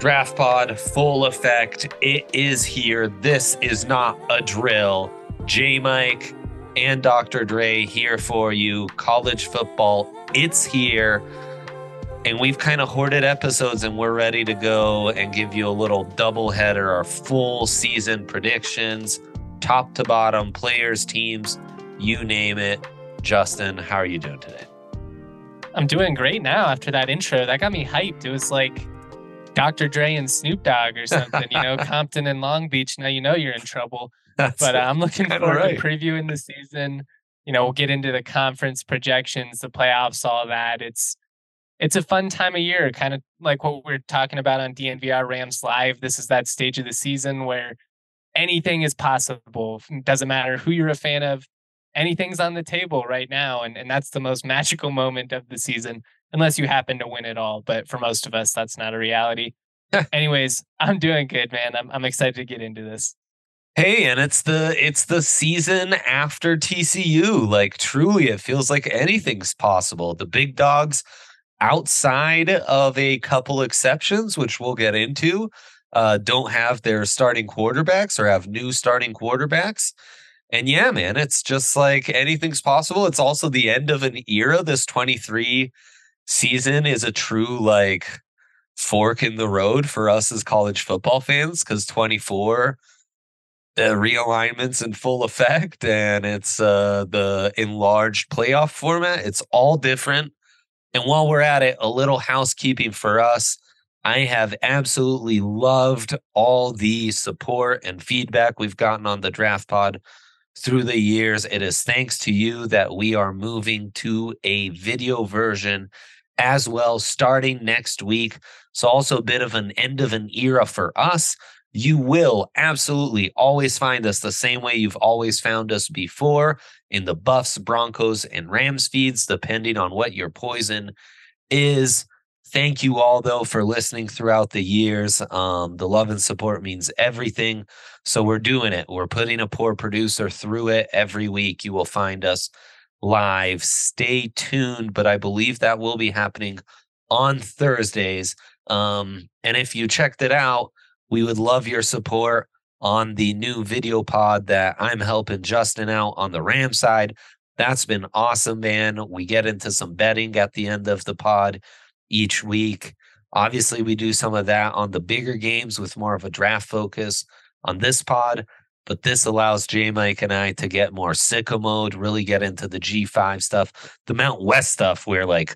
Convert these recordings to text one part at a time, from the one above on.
Draft Pod, full effect. It is here. This is not a drill. J Mike and Dr. Dre here for you. College football, it's here. And we've kind of hoarded episodes and we're ready to go and give you a little double header, our full season predictions, top to bottom, players, teams, you name it. Justin, how are you doing today? I'm doing great now after that intro. That got me hyped. It was like Dr. Dre and Snoop Dogg or something, you know, Compton and Long Beach. Now you know you're in trouble. That's but uh, I'm looking forward right. to previewing the season. You know, we'll get into the conference projections, the playoffs, all that. It's it's a fun time of year, kind of like what we're talking about on DNVR Rams Live. This is that stage of the season where anything is possible. It doesn't matter who you're a fan of, anything's on the table right now. And, and that's the most magical moment of the season, unless you happen to win it all. But for most of us, that's not a reality. Anyways, I'm doing good, man. I'm, I'm excited to get into this. Hey, and it's the it's the season after TCU. Like truly, it feels like anything's possible. The big dogs, outside of a couple exceptions, which we'll get into, uh, don't have their starting quarterbacks or have new starting quarterbacks. And yeah, man, it's just like anything's possible. It's also the end of an era. This 23 season is a true like fork in the road for us as college football fans because 24 the realignments in full effect and it's uh the enlarged playoff format. It's all different. And while we're at it a little housekeeping for us. I have absolutely loved all the support and feedback we've gotten on the draft pod through the years it is thanks to you that we are moving to a video version as well starting next week so also a bit of an end of an era for us you will absolutely always find us the same way you've always found us before in the Buffs, Broncos, and Rams feeds, depending on what your poison is. Thank you all, though, for listening throughout the years. Um, the love and support means everything. So we're doing it. We're putting a poor producer through it every week. You will find us live. Stay tuned, but I believe that will be happening on Thursdays. Um, and if you checked it out, we would love your support on the new video pod that I'm helping Justin out on the Ram side. That's been awesome, man. We get into some betting at the end of the pod each week. Obviously, we do some of that on the bigger games with more of a draft focus on this pod, but this allows J Mike and I to get more sicko mode, really get into the G5 stuff, the Mount West stuff, where like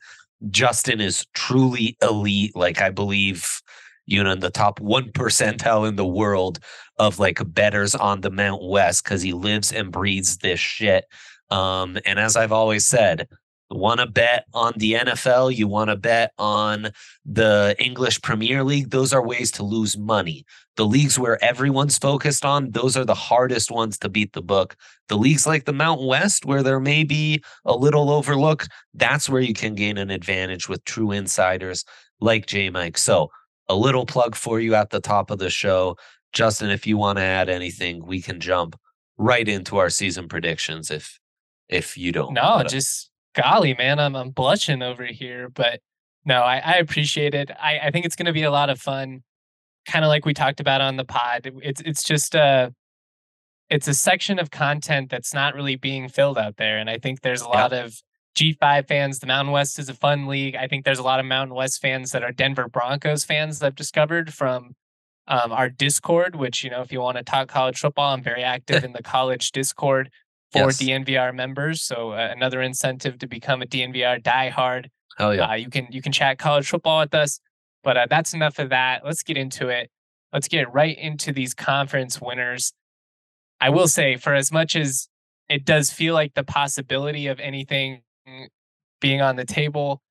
Justin is truly elite. Like, I believe you know, in the top one percentile in the world of like betters on the Mount West because he lives and breathes this shit. Um, and as I've always said, want to bet on the NFL, you want to bet on the English Premier League, those are ways to lose money. The leagues where everyone's focused on, those are the hardest ones to beat the book. The leagues like the Mountain West, where there may be a little overlook, that's where you can gain an advantage with true insiders like J Mike. So a little plug for you at the top of the show. Justin, if you want to add anything, we can jump right into our season predictions if if you don't. No, just golly, man, I'm I'm blushing over here, but no, I, I appreciate it. I, I think it's gonna be a lot of fun. Kind of like we talked about on the pod. It's it's just a it's a section of content that's not really being filled out there. And I think there's a lot of G5 fans, the Mountain West is a fun league. I think there's a lot of Mountain West fans that are Denver Broncos fans that I've discovered from um, our Discord, which, you know, if you want to talk college football, I'm very active in the college Discord for yes. DNVR members. So uh, another incentive to become a DNVR diehard. Oh yeah. Uh, you can you can chat college football with us. But uh, that's enough of that. Let's get into it. Let's get right into these conference winners. I will say, for as much as it does feel like the possibility of anything being on the table,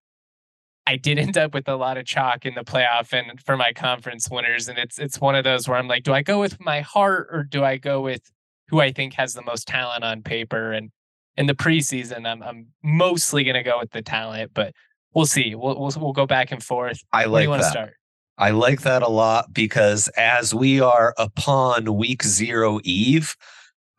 I did end up with a lot of chalk in the playoff and for my conference winners. And it's it's one of those where I'm like, do I go with my heart or do I go with who I think has the most talent on paper? And in the preseason, I'm I'm mostly gonna go with the talent, but we'll see. We'll we'll, we'll go back and forth. I like want to start? I like that a lot because as we are upon week zero eve,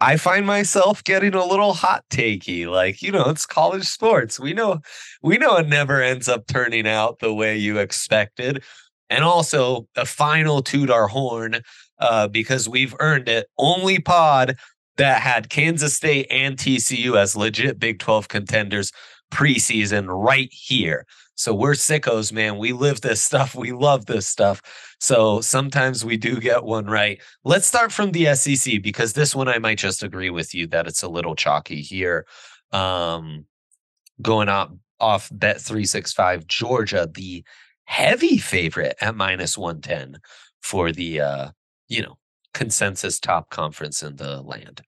I find myself getting a little hot takey. Like, you know, it's college sports. We know we know it never ends up turning out the way you expected. And also a final toot our horn uh, because we've earned it. Only pod that had Kansas State and TCU as legit Big 12 contenders preseason right here. So we're sickos, man. We live this stuff. We love this stuff. So sometimes we do get one right. Let's start from the SEC because this one I might just agree with you that it's a little chalky here. Um, going up off bet 365 Georgia, the heavy favorite at minus 110 for the uh, you know, consensus top conference in the land.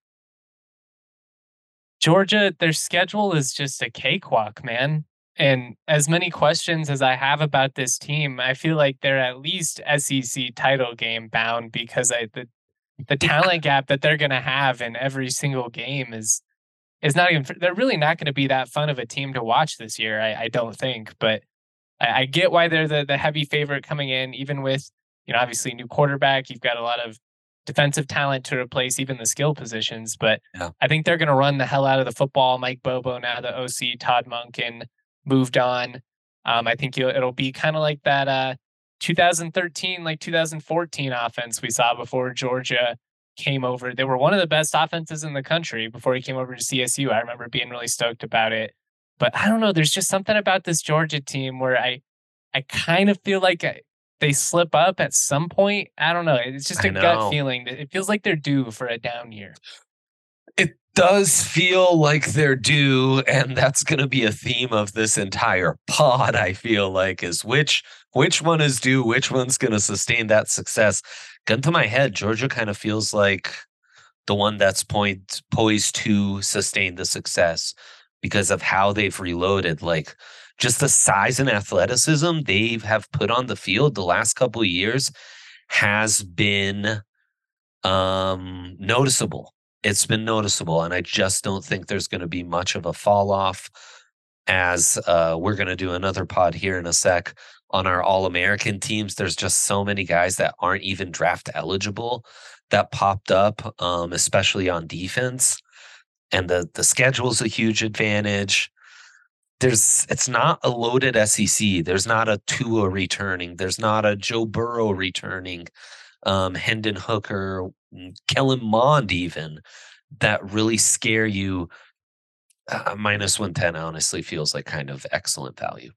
Georgia, their schedule is just a cakewalk, man. And as many questions as I have about this team, I feel like they're at least SEC title game bound because I, the the talent gap that they're going to have in every single game is is not even. They're really not going to be that fun of a team to watch this year. I, I don't think, but I, I get why they're the the heavy favorite coming in, even with you know obviously new quarterback. You've got a lot of defensive talent to replace even the skill positions. But yeah. I think they're going to run the hell out of the football. Mike Bobo, now the OC, Todd Monken moved on. Um, I think it'll be kind of like that uh, 2013, like 2014 offense we saw before Georgia came over. They were one of the best offenses in the country before he came over to CSU. I remember being really stoked about it. But I don't know. There's just something about this Georgia team where I, I kind of feel like I, they slip up at some point. I don't know. It's just a gut feeling. It feels like they're due for a down year. It does feel like they're due, and that's going to be a theme of this entire pod. I feel like is which which one is due, which one's going to sustain that success. Gun to my head, Georgia kind of feels like the one that's point poised to sustain the success because of how they've reloaded. Like just the size and athleticism they have put on the field the last couple of years has been um, noticeable. It's been noticeable, and I just don't think there's going to be much of a fall off. As uh, we're going to do another pod here in a sec on our All American teams. There's just so many guys that aren't even draft eligible that popped up, um, especially on defense. And the the schedule's a huge advantage there's it's not a loaded SEC. There's not a Tua returning. There's not a Joe Burrow returning. Um, Hendon Hooker, Kellen Mond, even that really scare you. Uh, minus 110 honestly feels like kind of excellent value.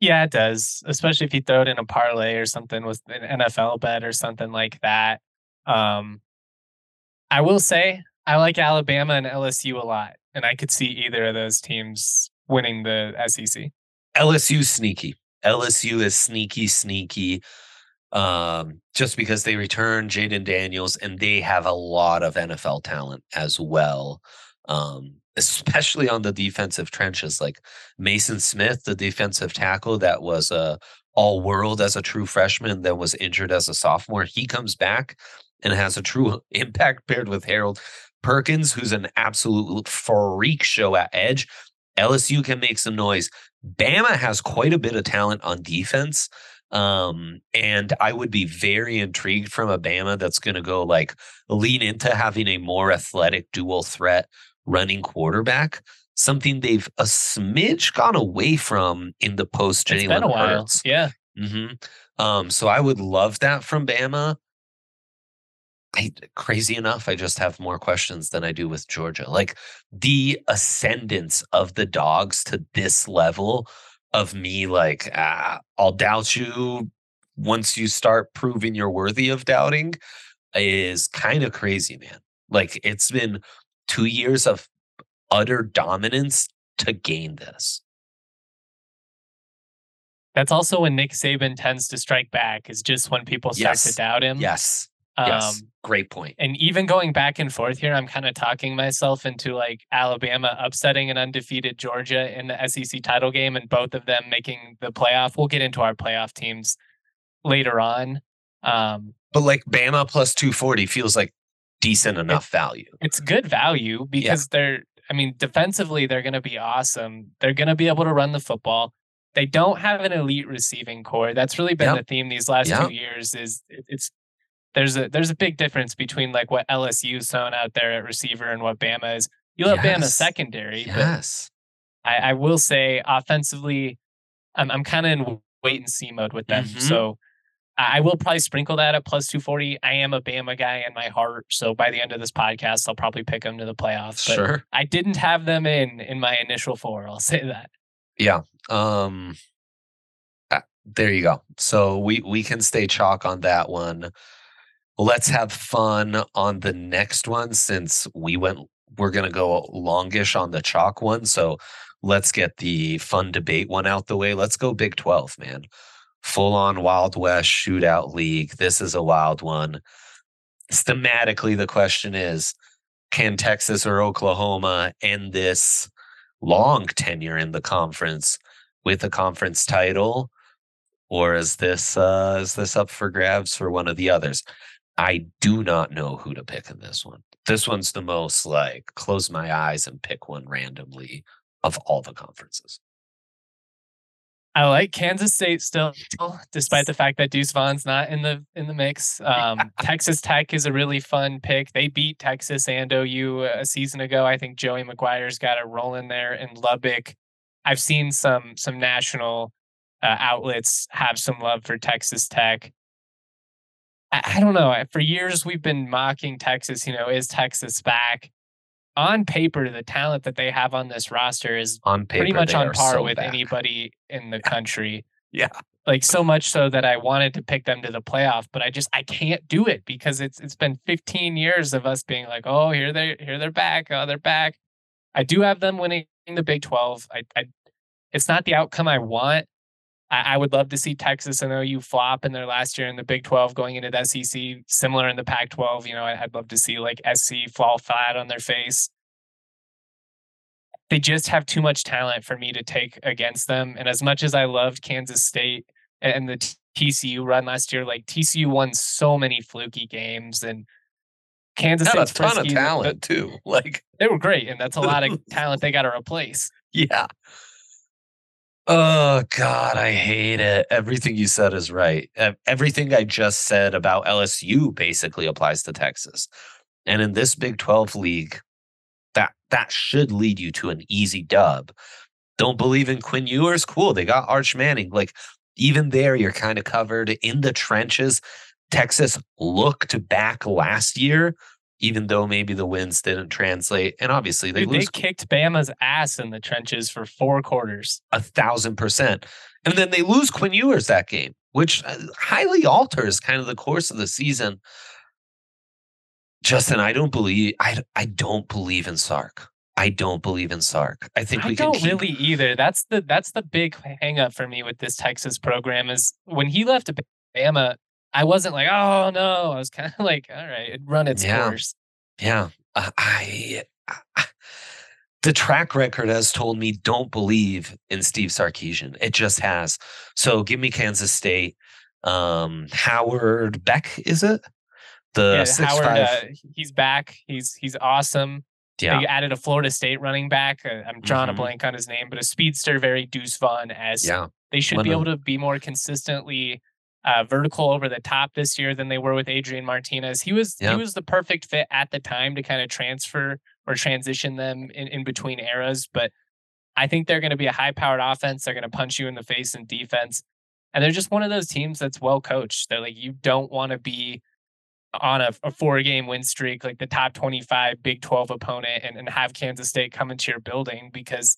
Yeah, it does, especially if you throw it in a parlay or something with an NFL bet or something like that. Um, I will say I like Alabama and LSU a lot and I could see either of those teams winning the SEC. LSU sneaky. LSU is sneaky, sneaky. Um, just because they return Jayden Daniels and they have a lot of NFL talent as well. Um, especially on the defensive trenches, like Maason Smith, the defensive tackle that was a all world as a true freshman, that was injured as a sophomore. He comes back and has a true impact paired with Harold Perkins, who's an absolute freak show at edge. LSU can make some noise. Bama has quite a bit of talent on defense. Um, and I would be very intrigued from a Bama that's going to go like lean into having a more athletic dual threat running quarterback. Something they've a smidge gone away from in the post Jalen Hurts. Yeah. Mm-hmm. Um, so I would love that from Bama. I, crazy enough, I just have more questions than I do with Georgia. Like the ascendance of the dogs to this level of me, like, ah, I'll doubt you once you start proving you're worthy of doubting is kind of crazy, man. Like it's been two years of utter dominance to gain this. That's also when Nick Saban tends to strike back, is just when people start Yes. to doubt him. Yes. Um, yes. Great point. and even going back and forth here, I'm kind of talking myself into like Alabama upsetting an undefeated Georgia in the SEC title game and both of them making the playoff. We'll get into our playoff teams later on. Um, But like Bama plus 240 feels like decent enough value. it's good value because they're, I mean, defensively, they're going to be awesome. They're going to be able to run the football. They don't have an elite receiving core. That's really been Yep. the theme these last Yep. two years. Is it's there's a there's a big difference between like what LSU's thrown out there at receiver and what Bama is. You love Bama secondary, Yes. but I, I will say offensively, I'm I'm kind of in wait and see mode with them. Mhm. So I will probably sprinkle that at plus two forty. I am a Bama guy in my heart, so by the end of this podcast, I'll probably pick them to the playoffs. But Sure. I didn't have them in in my initial four. I'll say that. Yeah. Um ah, there you go. So we we can stay chalk on that one. Let's have fun on the next one since we went we're going to go longish on the chalk one. So let's get the fun debate one out the way. Let's go Big 12, man. Full on Wild West shootout league. This is a wild one. Thematically the question is can Texas or Oklahoma end this long tenure in the conference with a conference title or is this uh is this up for grabs for one of the others i do not know who to pick in this one this one's the most like close my eyes and pick one randomly of all the conferences I like Kansas State still, despite the fact that Deuce Vaughn's not in the in the mix. Um, Texas Tech is a really fun pick. They beat Texas and OU a season ago. I think Joey McGuire's got a roll in there in Lubbock. I've seen some some national uh, outlets have some love for Texas Tech. I, I don't know. For years we've been mocking Texas. You know, is Texas back? On paper, the talent that they have on this roster is on paper pretty much on par so with back. anybody in the country. Yeah. Like so much so that I wanted to pick them to the playoff, but I just I can't do it because it's it's been 15 years of us being like, oh, here they here they're back, oh, they're back. I do have them winning the Big 12. I, I it's not the outcome I want. I, I would love to see Texas and OU flop in their last year in the Big 12 going into the SEC, similar in the Pac 12. You know, I'd love to see like SC fall flat on their face they just have too much talent for me to take against them. And as much as I loved Kansas State and the TCU run last year, like TCU won so many fluky games and Kansas Got a State's ton of talent too like They were great, and that's a lot of talent they got to replace. yeah oh god i hate it. Everything you said is right. Everything i just said about lsu basically applies to texas. And in this big 12 league that that should lead you to an easy dub. Don't believe in quinn ewers? Cool they got arch manning. Like even there you're kind of covered. In the trenches texas looked back last year even though maybe the wins didn't translate and obviously they Dude, they kicked Bama's ass in the trenches for four quarters. a thousand percent. And then they lose Quinn Ewers that game, which uh, highly alters kind of the course of the season. Justin, I don't believe I I don't believe in Sark. I don't believe in Sark. I think I we can don't keep, really either. That's the that's the big hang up for me with this Texas program is when he left Bama, I wasn't like, oh no. I was kind of like, all right, it run its Yeah. course. Yeah, uh, I, I the track record has told me don't believe in Steve Sarkisian. It just has. So give me Kansas State. Um, Howard Beck, is it? The yeah, six Howard, five. uh, he's back. He's he's awesome. yeah, They added a Florida State running back. Uh, I'm drawing Mhm. a blank on his name, but a speedster, very Deuce Vaughn as yeah. they should One be able to be more consistently uh, vertical over the top this year than they were with Adrian Martinez. He was Yeah. he was the perfect fit at the time to kind of transfer or transition them in, in between eras. But I think they're going to be a high powered offense. They're going to punch you in the face in defense. And they're just one of those teams that's well coached. They're like, you don't want to be on a, a four game win streak, like the top 25 Big 12 opponent, and, and have Kansas State come into your building because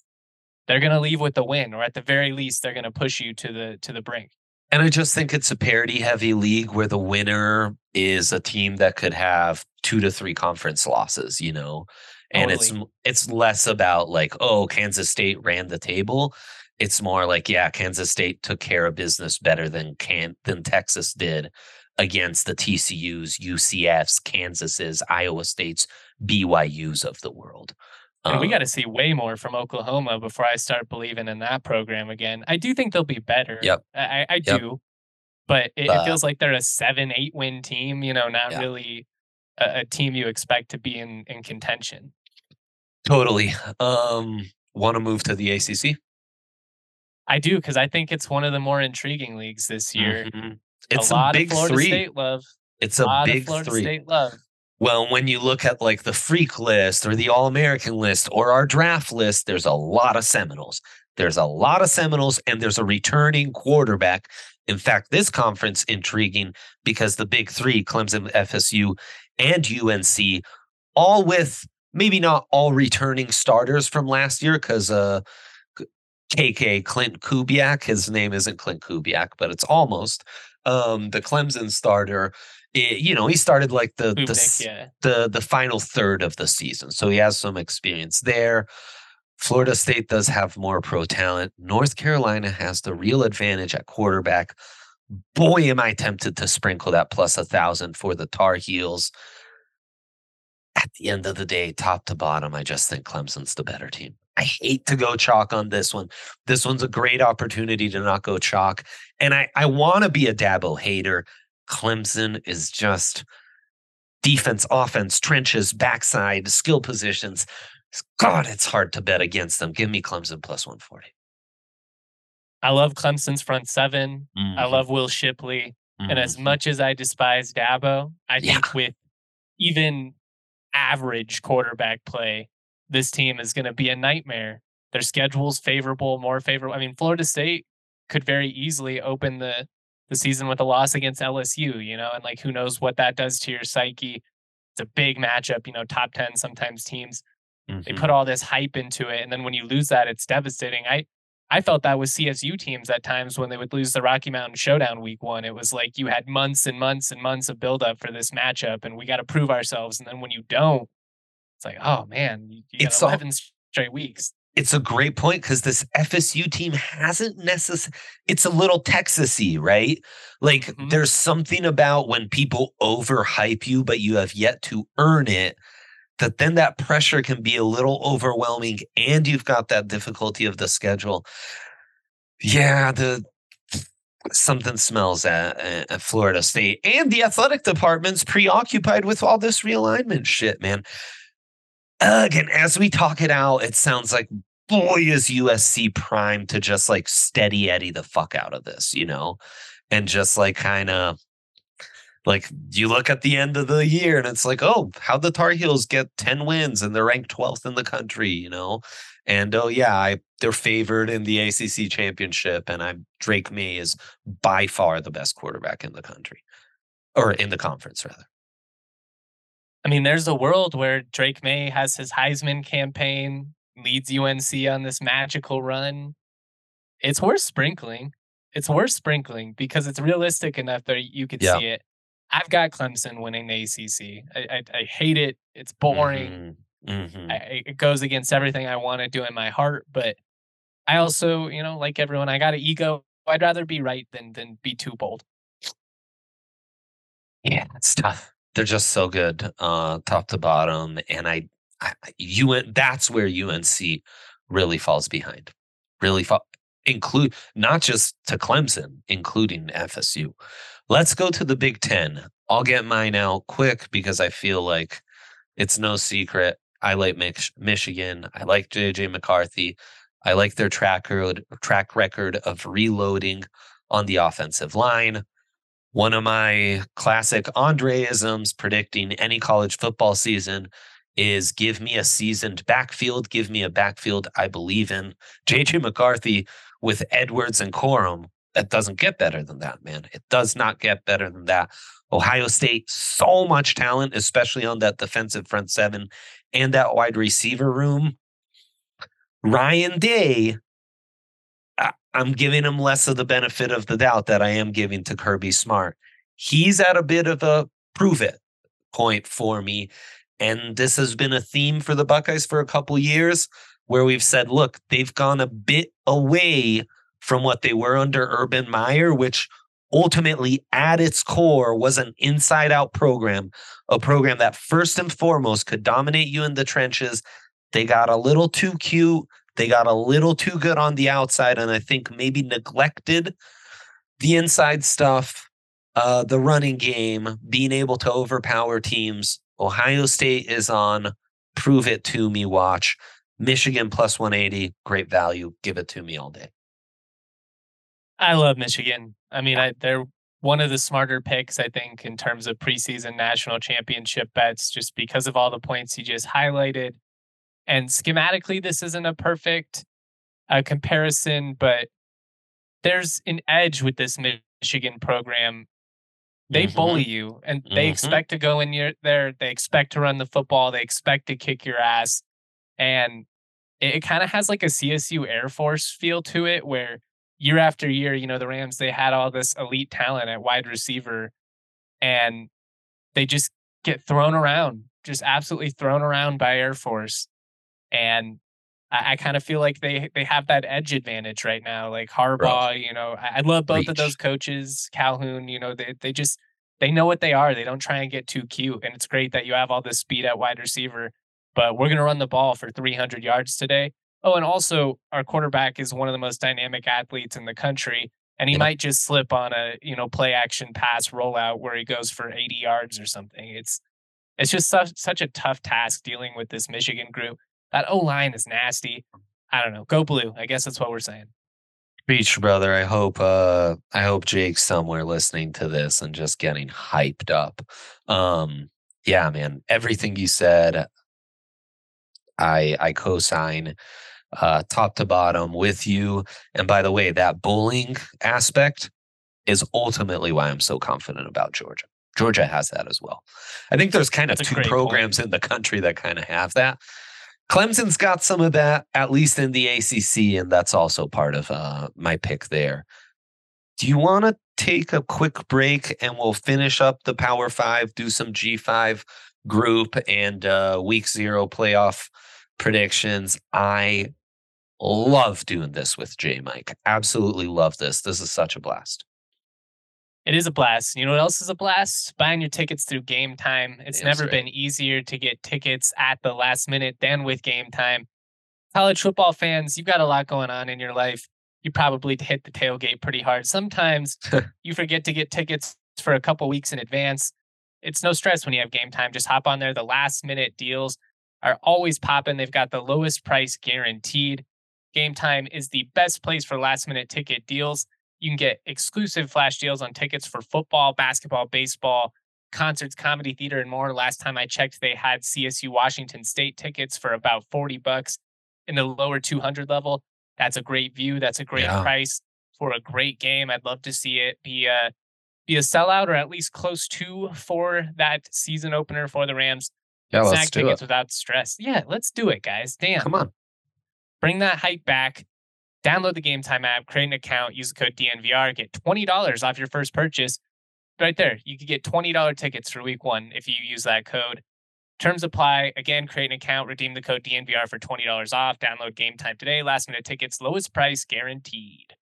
they're going to leave with the win, or at the very least, they're going to push you to the to the brink. And I just think it's a parity heavy league where the winner is a team that could have two to three conference losses, you know. And totally. it's it's less about like, oh, Kansas State ran the table. It's more like, yeah, Kansas State took care of business better than can than Texas did against the TCU's, UCF's, Kansas's, Iowa State's, BYU's of the world. And we um got to see way more from Oklahoma before I start believing in that program again. I do think they'll be better. Yep. I, I yep. do. But it, uh, it, feels like they're a seven, eight win team, you know, not yeah. really a, a, team you expect to be in, in contention. Totally. Um, Want to move to the ACC? I do, because I think it's one of the more intriguing leagues this year. Mm-hmm. It's a, a big Florida three. State love. It's a, a big Florida three. State love. Well, when you look at like the freak list or the All American list or our draft list, there's a lot of Seminoles. There's a lot of Seminoles, and there's a returning quarterback. In fact, this conference intriguing because the big three, Clemson, FSU, and UNC, all with maybe not all returning starters from last year, because uh, KK Clint Kubiak, his name isn't Clint Kubiak, but it's almost um, the Clemson starter it, you know, he started like the the, yeah. the the final third of the season, so he has some experience there. Florida State does have more pro talent. North Carolina has the real advantage at quarterback. Boy, am I tempted to sprinkle that plus a thousand for the Tar Heels. At the end of the day, top to bottom, I just think Clemson's the better team. I hate to go chalk on this one. This one's a great opportunity to not go chalk. And I, I want to be a Dabo hater. Clemson is just defense, offense, trenches, backside, skill positions. God, it's hard to bet against them. Give me Clemson plus 140. I love Clemson's front 7 mm-hmm. I love Will Shipley. Mm-hmm. And as mm-hmm. much as I despise Dabo, I yeah. think with even average quarterback play, this team is going to be a nightmare. Their schedule's favorable, more favorable. I mean, Florida State could very easily open the the season with a loss against LSU, you know, and like who knows what that does to your psyche. It's a big matchup, you know, top 10 sometimes teams. Mm-hmm. They put all this hype into it. And then when you lose that, it's devastating. I I felt that with CSU teams at times when they would lose the Rocky Mountain Showdown week one. It was like you had months and months and months of buildup for this matchup, and we got to prove ourselves. And then when you don't, it's like, oh man, you, you got 11 all, straight weeks it's a great point because this FSU team hasn't necessarily, it's a little Texasy, right? Like mm-hmm. there's something about when people overhype you, but you have yet to earn it, that then that pressure can be a little overwhelming and you've got that difficulty of the schedule. Yeah, the something smells at, at Florida State and the athletic department's preoccupied with all this realignment shit, man again, as we talk it out, it sounds like boy is USC primed to just like steady Eddie the fuck out of this, you know, and just like kind of like you look at the end of the year and it's like, oh, how the Tar Heels get 10 wins and they're ranked 12th in the country, you know? And oh yeah, I they're favored in the ACC championship and I'm Drake Maye is by far the best quarterback in the country or in the conference rather. I mean, there's a world where Drake Maye has his Heisman campaign, leads UNC on this magical run. It's worth sprinkling. It's worth sprinkling because it's realistic enough that you could yeah. see it. I've got Clemson winning the ACC. I, I, I hate it. It's boring. Mm-hmm. Mm-hmm. I, it goes against everything I want to do in my heart. But I also, you know, like everyone, I got an ego. I'd rather be right than than be too bold. Yeah, it's tough they're just so good, uh, top to bottom. And I, I UN, that's where UNC really falls behind. Really fall, include not just to Clemson, including FSU. Let's go to the Big Ten. I'll get mine out quick because I feel like it's no secret. I like Mich- Michigan. I like JJ McCarthy. I like their track record, track record of reloading on the offensive line. One of my classic Andreisms predicting any college football season is give me a seasoned backfield, give me a backfield I believe in. JJ McCarthy with Edwards and Corum that doesn't get better than that, man. It does not get better than that. Ohio State, so much talent, especially on that defensive front seven and that wide receiver room. Ryan Day, I, am giving him less of the benefit of the doubt that I am giving to Kirby Smart. He's at a bit of a prove it point for me. And this has been a theme for the Buckeyes for a couple years where we've said, look, they've gone a bit away from what they were under Urban Meyer, which ultimately at its core was an inside out program, a program that first and foremost could dominate you in the trenches. They got a little too cute. They got a little too good on the outside, and I think maybe neglected the inside stuff, uh, the running game, being able to overpower teams. Ohio State is on prove it to me watch. Michigan plus 180, great value. Give it to me all day. I love Michigan. I mean, I, they're one of the smarter picks, I think, in terms of preseason national championship bets, just because of all the points you just highlighted. And schematically, this isn't a perfect uh, comparison, but there's an edge with this Michigan program. They mm-hmm. bully you and they mm-hmm. expect to go in your, there. They expect to run the football. They expect to kick your ass. And it, it kind of has like a CSU Air Force feel to it where year after year, you know, the Rams, they had all this elite talent at wide receiver and they just get thrown around, just absolutely thrown around by Air Force. And I, I kind of feel like they they have that edge advantage right now. Like Harbaugh, you know, I, I love both Reach. of those coaches. Calhoun, you know, they they just they know what they are. They don't try and get too cute. And it's great that you have all this speed at wide receiver. But we're gonna run the ball for 300 yards today. Oh, and also our quarterback is one of the most dynamic athletes in the country, and he yeah. might just slip on a you know play action pass rollout where he goes for 80 yards or something. It's it's just such such a tough task dealing with this Michigan group. That O line is nasty. I don't know. Go blue. I guess that's what we're saying. Beach brother, I hope uh I hope Jake's somewhere listening to this and just getting hyped up. Um yeah, man, everything you said I I co-sign uh, top to bottom with you. And by the way, that bullying aspect is ultimately why I'm so confident about Georgia. Georgia has that as well. I think there's kind of two programs point. in the country that kind of have that. Clemson's got some of that, at least in the ACC, and that's also part of uh, my pick there. Do you want to take a quick break and we'll finish up the Power Five, do some G5 group and uh, week zero playoff predictions? I love doing this with J Mike. Absolutely love this. This is such a blast. It is a blast. You know what else is a blast? Buying your tickets through Game Time. It's Damn never been easier to get tickets at the last minute than with Game Time. College football fans, you've got a lot going on in your life. You probably hit the tailgate pretty hard. Sometimes you forget to get tickets for a couple weeks in advance. It's no stress when you have Game Time. Just hop on there. The last minute deals are always popping. They've got the lowest price guaranteed. Game Time is the best place for last minute ticket deals. You can get exclusive flash deals on tickets for football, basketball, baseball, concerts, comedy, theater, and more. Last time I checked, they had CSU Washington State tickets for about 40 bucks in the lower 200 level. That's a great view. That's a great yeah. price for a great game. I'd love to see it be a be a sellout or at least close to for that season opener for the Rams. Yeah, let's do tickets it. without stress. Yeah, let's do it, guys. Damn. Come on bring that hype back. Download the Game Time app, create an account, use the code DNVR, get $20 off your first purchase. Right there, you could get $20 tickets for week one if you use that code. Terms apply. Again, create an account, redeem the code DNVR for $20 off. Download Game Time today. Last minute tickets, lowest price guaranteed.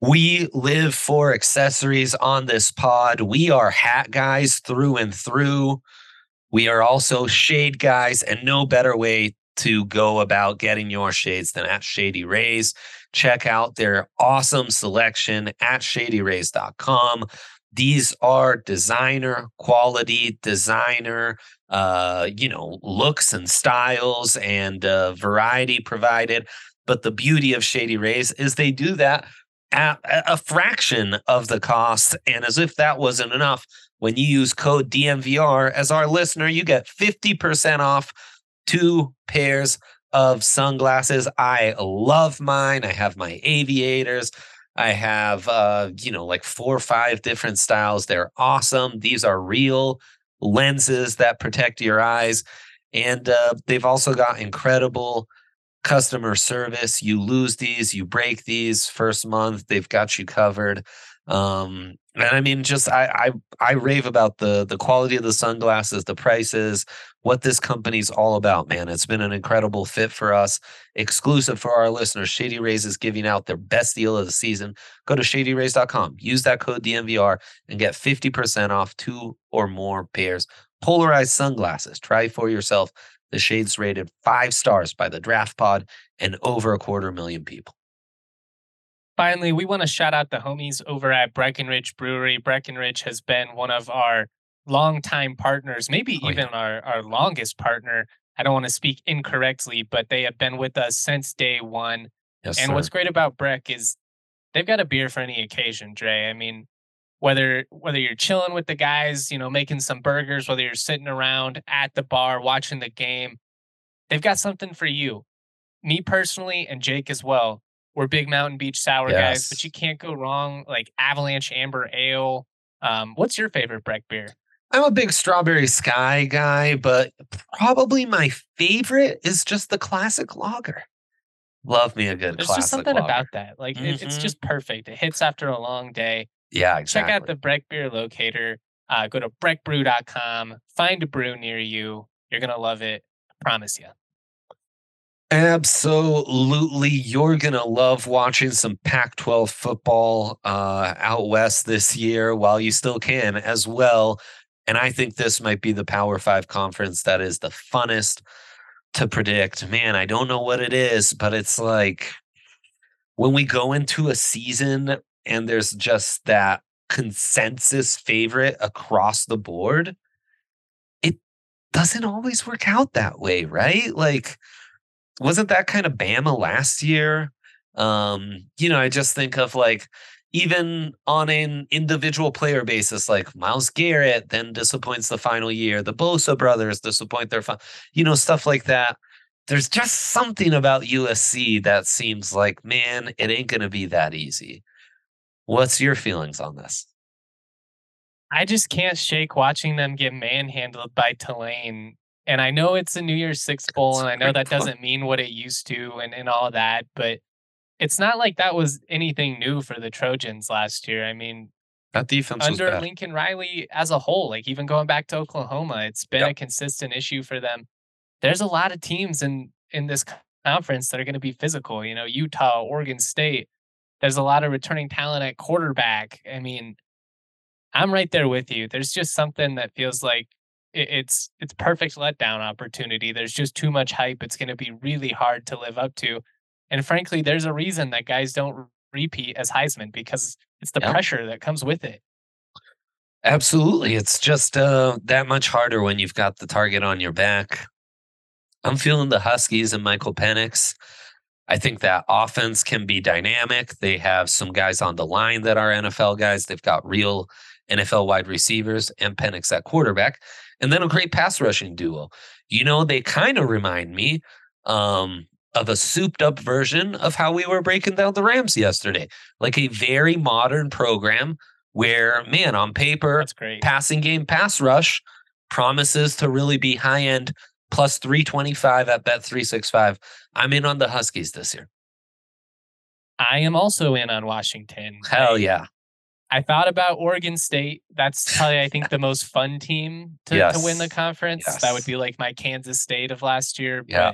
We live for accessories on this pod. We are hat guys through and through. We are also shade guys, and no better way to go about getting your shades than at Shady Rays. Check out their awesome selection at shadyrays.com. These are designer quality, designer, uh, you know, looks and styles and uh, variety provided. But the beauty of Shady Rays is they do that at a fraction of the cost. And as if that wasn't enough, when you use code DNVR as our listener, you get 50% off two pairs of sunglasses. I love mine. I have my aviators. I have, uh, you know, like four or five different styles. They're awesome. These are real lenses that protect your eyes. And uh, they've also got incredible customer service. You lose these, you break these first month, they've got you covered. Um, and I mean, just I, I I rave about the the quality of the sunglasses, the prices, what this company's all about, man. It's been an incredible fit for us. Exclusive for our listeners, Shady Rays is giving out their best deal of the season. Go to shadyrays.com, use that code DNVR, and get 50% off two or more pairs. Polarized sunglasses. Try for yourself. The shades rated five stars by the Draft Pod and over a quarter million people. Finally, we want to shout out the homies over at Breckenridge Brewery. Breckenridge has been one of our longtime partners, maybe oh, even yeah. our, our longest partner. I don't want to speak incorrectly, but they have been with us since day one. Yes, and sir. what's great about Breck is they've got a beer for any occasion, Dre. I mean, whether whether you're chilling with the guys, you know, making some burgers, whether you're sitting around at the bar watching the game, they've got something for you. Me personally and Jake as well we're big Mountain Beach sour yes. guys, but you can't go wrong. Like Avalanche Amber Ale. Um, what's your favorite Breck beer? I'm a big Strawberry Sky guy, but probably my favorite is just the classic lager. Love me a good. There's just something lager. about that. Like mm-hmm. it, it's mm-hmm. just perfect. It hits after a long day. Yeah, exactly. Check out the Breck beer locator. Uh, go to breckbrew.com. Find a brew near you. You're gonna love it. I promise you. Absolutely. You're going to love watching some Pac 12 football uh, out west this year while you still can as well. And I think this might be the Power Five conference that is the funnest to predict. Man, I don't know what it is, but it's like when we go into a season and there's just that consensus favorite across the board, it doesn't always work out that way, right? Like, wasn't that kind of Bama last year? Um, you know, I just think of like even on an individual player basis, like Myles Garrett then disappoints the final year, the Bosa brothers disappoint their, fi- you know, stuff like that. There's just something about USC that seems like, man, it ain't going to be that easy. What's your feelings on this? I just can't shake watching them get manhandled by Tulane and I know it's a New Year's Six bowl, and I know that doesn't mean what it used to, and and all that, but it's not like that was anything new for the Trojans last year. I mean, that defense under Lincoln Riley as a whole, like even going back to Oklahoma, it's been yep. a consistent issue for them. There's a lot of teams in in this conference that are going to be physical. You know, Utah, Oregon State. There's a lot of returning talent at quarterback. I mean, I'm right there with you. There's just something that feels like it's it's perfect letdown opportunity. There's just too much hype. It's going to be really hard to live up to. And frankly, there's a reason that guys don't repeat as Heisman because it's the pressure that comes with it. Absolutely. It's just uh, that much harder when you've got the target on your back. I'm feeling the Huskies and Michael Penix. I think that offense can be dynamic. They have some guys on the line that are NFL guys. They've got real NFL wide receivers and Penix at quarterback and then a great pass rushing duo. You know, they kind of remind me um, of a souped up version of how we were breaking down the Rams yesterday, like a very modern program where, man, on paper, That's great. passing game pass rush promises to really be high end plus 325 at bet 365. I'm in on the Huskies this year. I am also in on Washington. Hell yeah. I thought about Oregon State. That's probably I think the most fun team to, yes. to win the conference. Yes. That would be like my Kansas State of last year. Yeah.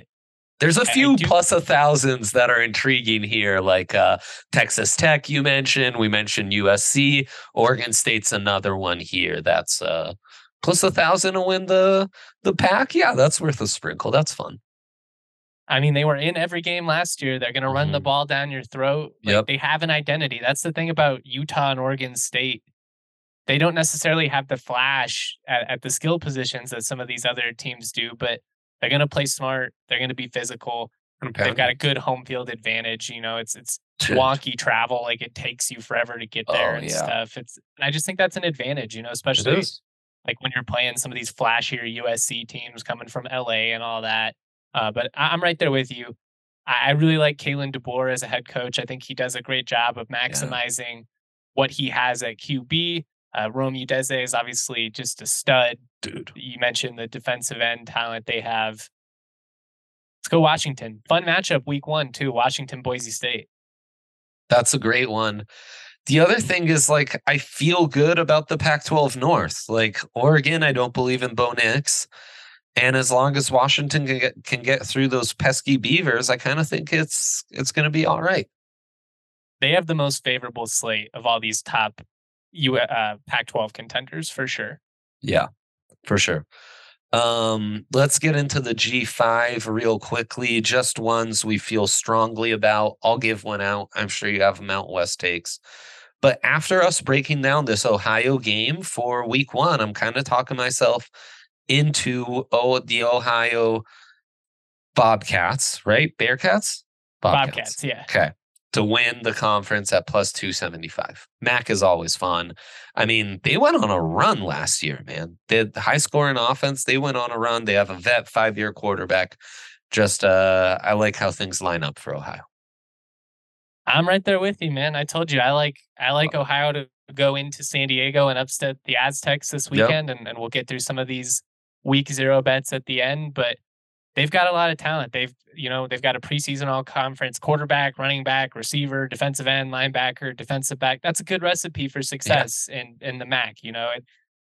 There's a few do, plus a thousands that are intriguing here, like uh, Texas Tech. You mentioned we mentioned USC. Oregon State's another one here. That's uh, plus a thousand to win the the pack. Yeah, that's worth a sprinkle. That's fun. I mean, they were in every game last year. They're going to run mm-hmm. the ball down your throat. Like, yep. They have an identity. That's the thing about Utah and Oregon State. They don't necessarily have the flash at, at the skill positions that some of these other teams do, but they're going to play smart. They're going to be physical. Okay. They've got a good home field advantage. You know, it's it's wonky travel. Like it takes you forever to get there oh, and yeah. stuff. It's and I just think that's an advantage. You know, especially like when you're playing some of these flashier USC teams coming from LA and all that. Uh, but I'm right there with you. I really like Kalen DeBoer as a head coach. I think he does a great job of maximizing yeah. what he has at QB. Uh, Rome Odunze is obviously just a stud. Dude. You mentioned the defensive end talent they have. Let's go Washington. Fun matchup week one, too. Washington, Boise State. That's a great one. The other thing is like I feel good about the Pac-12 North. Like Oregon, I don't believe in Bo Nix. And as long as Washington can get can get through those pesky beavers, I kind of think it's it's going to be all right. They have the most favorable slate of all these top U uh, Pac-12 contenders for sure. Yeah, for sure. Um, let's get into the G5 real quickly. Just ones we feel strongly about. I'll give one out. I'm sure you have Mount West takes. But after us breaking down this Ohio game for week one, I'm kind of talking myself into oh the Ohio Bobcats, right? Bearcats? Bobcats. Bobcats, yeah. Okay. To win the conference at plus 275. MAC is always fun. I mean, they went on a run last year, man. They had high scoring offense. They went on a run. They have a vet five year quarterback. Just uh I like how things line up for Ohio. I'm right there with you, man. I told you I like I like Ohio to go into San Diego and upset the Aztecs this weekend, yep. and, and we'll get through some of these week zero bets at the end, but they've got a lot of talent. They've, you know, they've got a preseason all conference quarterback, running back, receiver, defensive end, linebacker, defensive back. That's a good recipe for success yeah. in in the MAC. You know,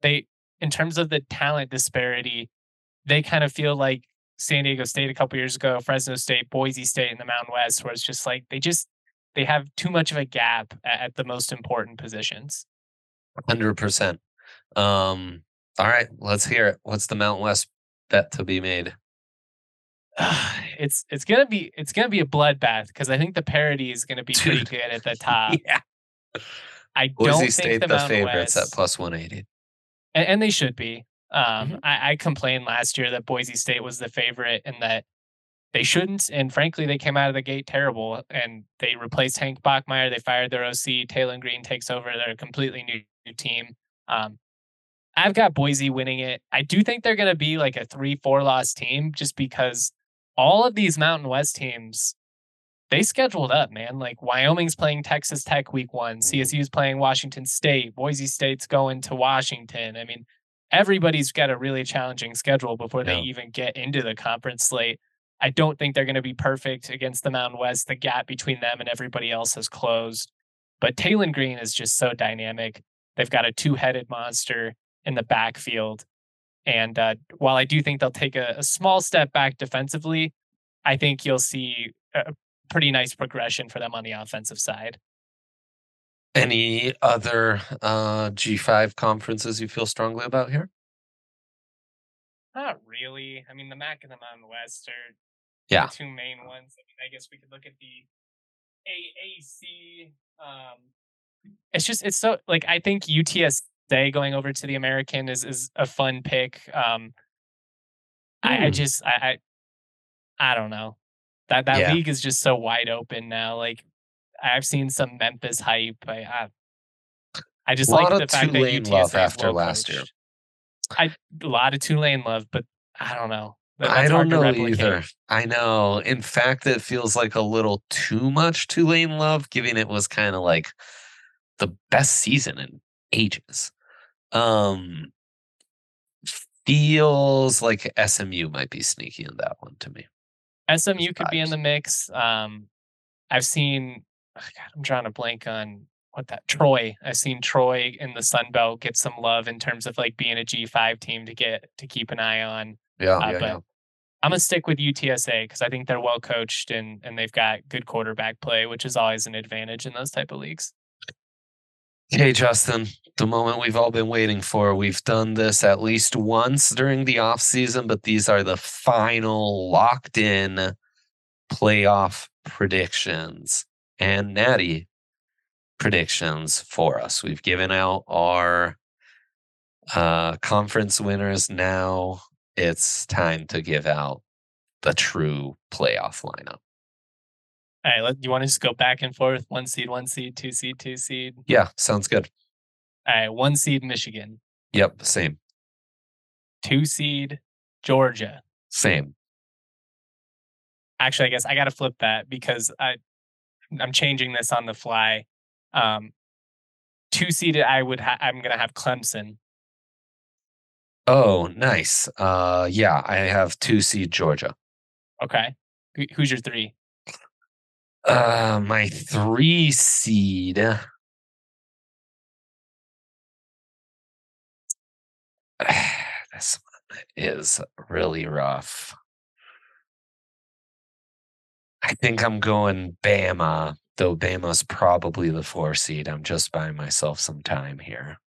they in terms of the talent disparity, they kind of feel like San Diego State a couple years ago, Fresno State, Boise State in the Mountain West, where it's just like they just they have too much of a gap at, at the most important positions. Hundred percent. Um, all right, let's hear it. What's the Mountain West bet to be made? it's it's gonna be it's gonna be a bloodbath because I think the parity is gonna be Dude. pretty good at the top. yeah. I Boise don't State think the, the favorites West, at plus one eighty, and, and, they should be. Um, mm-hmm. I, I complained last year that Boise State was the favorite and that they shouldn't. And frankly, they came out of the gate terrible. And they replaced Hank Bachmeier. They fired their OC. Taylen Green takes over. They're a completely new, new team. Um, I've got Boise winning it. I do think they're going to be like a three, four loss team just because all of these Mountain West teams, they scheduled up, man. Like Wyoming's playing Texas Tech week one, mm-hmm. CSU's playing Washington State, Boise State's going to Washington. I mean, everybody's got a really challenging schedule before yeah. they even get into the conference slate. I don't think they're going to be perfect against the Mountain West. The gap between them and everybody else has closed. But Taylen Green is just so dynamic. They've got a two headed monster in the backfield. And uh, while I do think they'll take a, a, small step back defensively, I think you'll see a pretty nice progression for them on the offensive side. Any other uh, G5 conferences you feel strongly about here? Not really. I mean, the MAC and the Mountain West are yeah. the two main ones. I mean, I guess we could look at the AAC. Um, it's just it's so like I think UTS Day going over to the American is is a fun pick. Um, I, I, hmm. just I, I, I don't know that that yeah. league is just so wide open now. Like I've seen some Memphis hype. I I, I just like the fact that UTSA love after well last year. I a lot of Tulane love, but I don't know. That's I don't know either. I know. In fact, it feels like a little too much Tulane love, given it was kind of like the best season in ages. Um, feels like SMU might be sneaky in that one to me. SMU could be in the mix. Um, I've seen. Oh God, I'm drawing a blank on what that Troy. I've seen Troy in the Sun Belt get some love in terms of like being a G5 team to get to keep an eye on. Yeah, uh, yeah, but yeah. I'm gonna stick with UTSA because I think they're well coached and and they've got good quarterback play, which is always an advantage in those type of leagues. Hey, Justin, the moment we've all been waiting for. We've done this at least once during the off season, but these are the final locked in playoff predictions and natty predictions for us. We've given out our uh, conference winners. Now it's time to give out the true playoff lineup. All right, let, you want to just go back and forth? One seed, one seed, two seed, two seed. Yeah, sounds good. All right, one seed Michigan. Yep, same. Two seed Georgia. Same. Actually, I guess I got to flip that because I I'm changing this on the fly. Um, two seeded, I would ha- I'm gonna have Clemson. Oh, nice. Uh, yeah, I have two seed Georgia. Okay, who's your three? Uh, my three seed. this one is really rough. I think I'm going Bama, though Bama's probably the four seed. I'm just buying myself some time here.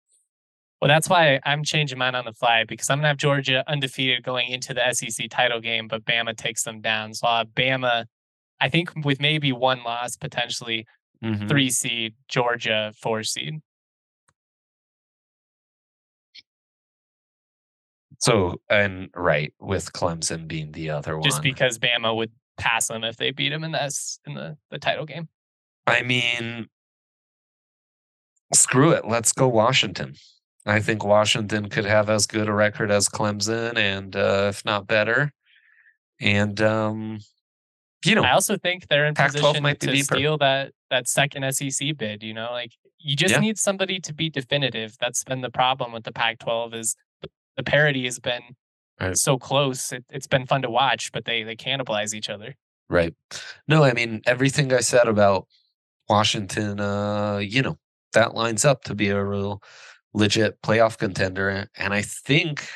Well, that's why I'm changing mine on the fly because I'm gonna have Georgia undefeated going into the SEC title game, but Bama takes them down. So I'll have Bama, I think with maybe one loss potentially, mm-hmm. three seed, Georgia four seed. So and right with Clemson being the other one, just because Bama would pass them if they beat them in the in the, the title game. I mean, screw it. Let's go Washington. I think Washington could have as good a record as Clemson, and uh, if not better. And um, you know, I also think they're in position to deeper. steal that that second SEC bid. You know, like you just yeah. need somebody to be definitive. That's been the problem with the Pac-12 is the parity has been right. so close. It, it's been fun to watch, but they they cannibalize each other. Right. No, I mean everything I said about Washington. Uh, you know, that lines up to be a real legit playoff contender. And I think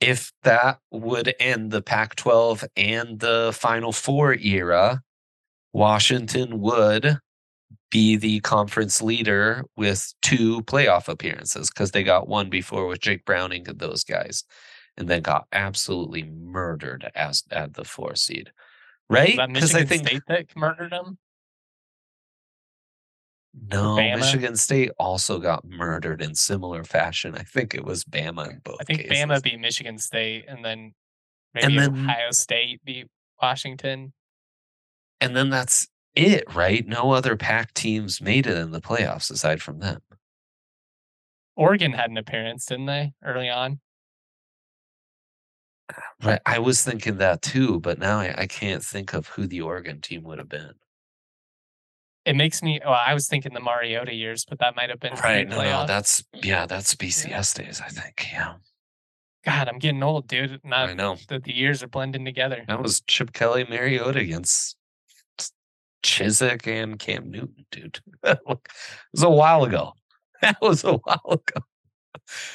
if that would end the Pac 12 and the Final Four era, Washington would be the conference leader with two playoff appearances because they got one before with Jake Browning and those guys, and then got absolutely murdered as at the four seed. Right? Because I think State that murdered them. No, Bama? Michigan State also got murdered in similar fashion. I think it was Bama in both. I think cases. Bama beat Michigan State, and then maybe and then, Ohio State beat Washington. And then that's it, right? No other Pac teams made it in the playoffs aside from them. Oregon had an appearance, didn't they, early on? Right. I was thinking that too, but now I, I can't think of who the Oregon team would have been it makes me. Well, I was thinking the Mariota years, but that might have been right. No, no, that's yeah, that's BCS days. I think. Yeah. God, I'm getting old, dude. Not, I know that the years are blending together. That was Chip Kelly, Mariota against Chizik and Cam Newton, dude. it was a while ago. That was a while ago.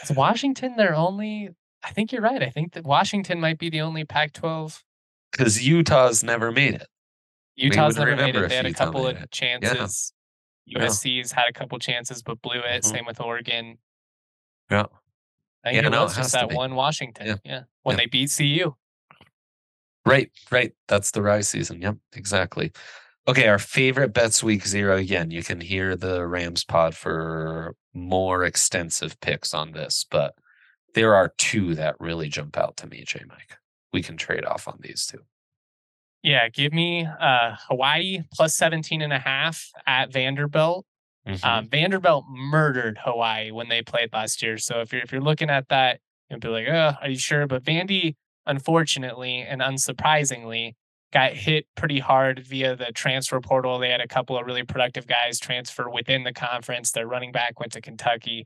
Is Washington their only? I think you're right. I think that Washington might be the only Pac-12 because Utah's never made it. Utah's never made it. They had a couple of chances. Yeah. USC's had a couple chances but blew it. Mm-hmm. Same with Oregon. Yeah. I think yeah, it no, was it just that one Washington. Yeah. yeah. When yeah. they beat CU. Right, right. That's the rise season. Yep, exactly. Okay, our favorite bets week zero. Again, you can hear the Rams pod for more extensive picks on this, but there are two that really jump out to me, J Mike. We can trade off on these two. Yeah, give me uh, Hawaii plus 17 and a half at Vanderbilt. Mm-hmm. Um, Vanderbilt murdered Hawaii when they played last year. So if you're if you're looking at that, you'll be like, oh, are you sure? But Vandy, unfortunately and unsurprisingly, got hit pretty hard via the transfer portal. They had a couple of really productive guys transfer within the conference. Their running back went to Kentucky.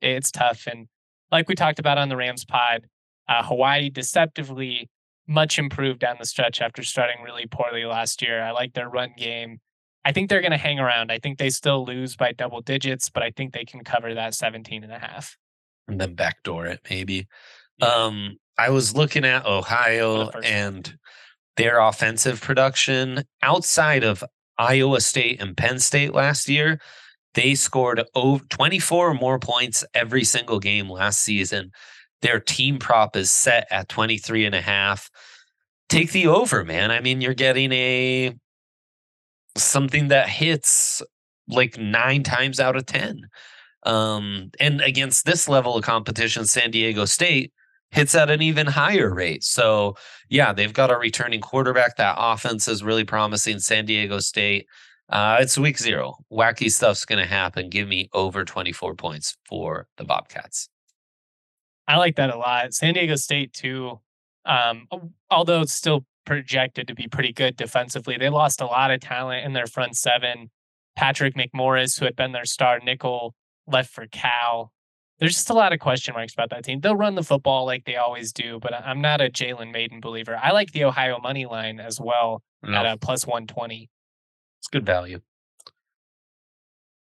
It's tough. And like we talked about on the Rams pod, uh, Hawaii deceptively much improved down the stretch after starting really poorly last year. I like their run game. I think they're going to hang around. I think they still lose by double digits, but I think they can cover that 17 and a half. And then backdoor it maybe. Yeah. Um I was looking at Ohio and their offensive production outside of Iowa State and Penn State last year. They scored over 24 more points every single game last season. Their team prop is set at 23 and a half. Take the over, man. I mean, you're getting a something that hits like nine times out of 10. Um, and against this level of competition, San Diego State hits at an even higher rate. So, yeah, they've got a returning quarterback. That offense is really promising. San Diego State. Uh, it's week zero. Wacky stuff's going to happen. Give me over 24 points for the Bobcats. I like that a lot. San Diego State too. Um, although it's still projected to be pretty good defensively. They lost a lot of talent in their front seven. Patrick McMorris, who had been their star nickel, left for Cal. There's just a lot of question marks about that team. They'll run the football like they always do, but I'm not a Jalen Mayden believer. I like the Ohio money line as well no. at a plus 120. It's good value.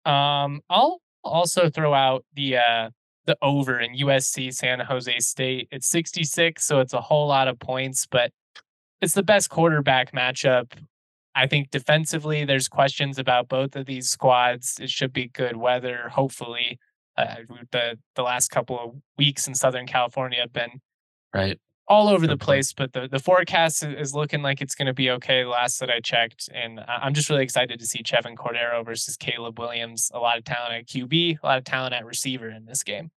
Um, I'll also throw out the uh the over in USC San Jose State. It's 66, so it's a whole lot of points, but it's the best quarterback matchup. I think defensively, there's questions about both of these squads. It should be good weather, hopefully. Uh, the the last couple of weeks in Southern California have been right all over the place, but the, the forecast is looking like it's going to be okay. Last that I checked, and I'm just really excited to see Chevan Cordeiro versus Caleb Williams. A lot of talent at QB, a lot of talent at receiver in this game.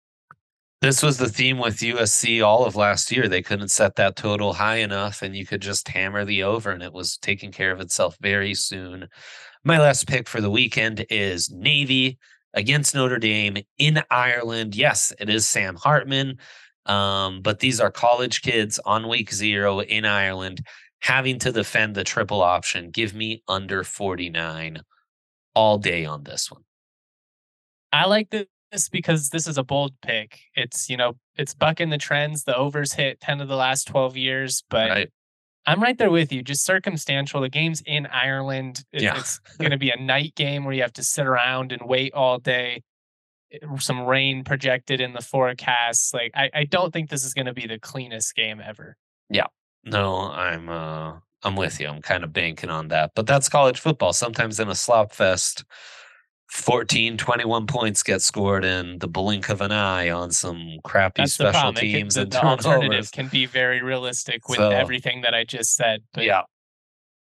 This was the theme with USC all of last year. They couldn't set that total high enough, and you could just hammer the over, and it was taking care of itself very soon. My last pick for the weekend is Navy against Notre Dame in Ireland. Yes, it is Sam Hartman. Um, but these are college kids on week zero in Ireland having to defend the triple option. Give me under 49 all day on this one. I like this because this is a bold pick. It's, you know, it's bucking the trends. The overs hit 10 of the last 12 years, but right. I'm right there with you. Just circumstantial. The game's in Ireland. It's, yeah. it's going to be a night game where you have to sit around and wait all day some rain projected in the forecast. Like I, I don't think this is going to be the cleanest game ever. Yeah. No, I'm uh I'm with you. I'm kind of banking on that. But that's college football. Sometimes in a slop fest 14 21 points get scored in the blink of an eye on some crappy that's special teams can, and the, the alternative can be very realistic with so, everything that I just said. But yeah.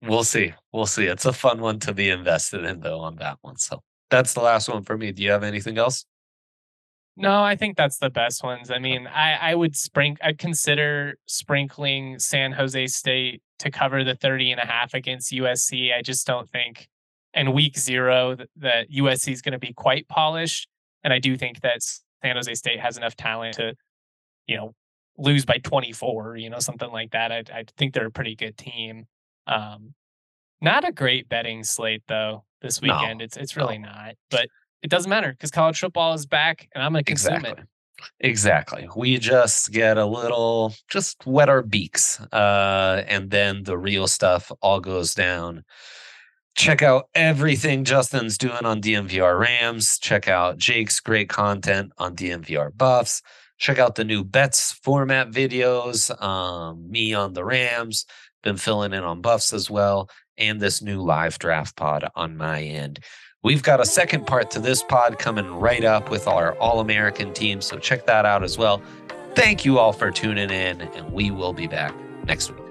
We'll see. We'll see. It's a fun one to be invested in though on that one. So that's the last one for me. Do you have anything else? No, I think that's the best ones. I mean, I, I would sprinkle, I'd consider sprinkling San Jose State to cover the 30 and a half against USC. I just don't think in week zero that, that USC is going to be quite polished. And I do think that San Jose State has enough talent to, you know, lose by 24, you know, something like that. I, I think they're a pretty good team. Um, not a great betting slate though this weekend. No, it's it's really no. not. But it doesn't matter because college football is back and I'm going to consume exactly. it. Exactly. We just get a little, just wet our beaks. Uh, and then the real stuff all goes down. Check out everything Justin's doing on DNVR Rams. Check out Jake's great content on DNVR Buffs. Check out the new bets format videos. Um, me on the Rams, been filling in on Buffs as well, and this new live draft pod on my end. We've got a second part to this pod coming right up with our All American team. So check that out as well. Thank you all for tuning in, and we will be back next week.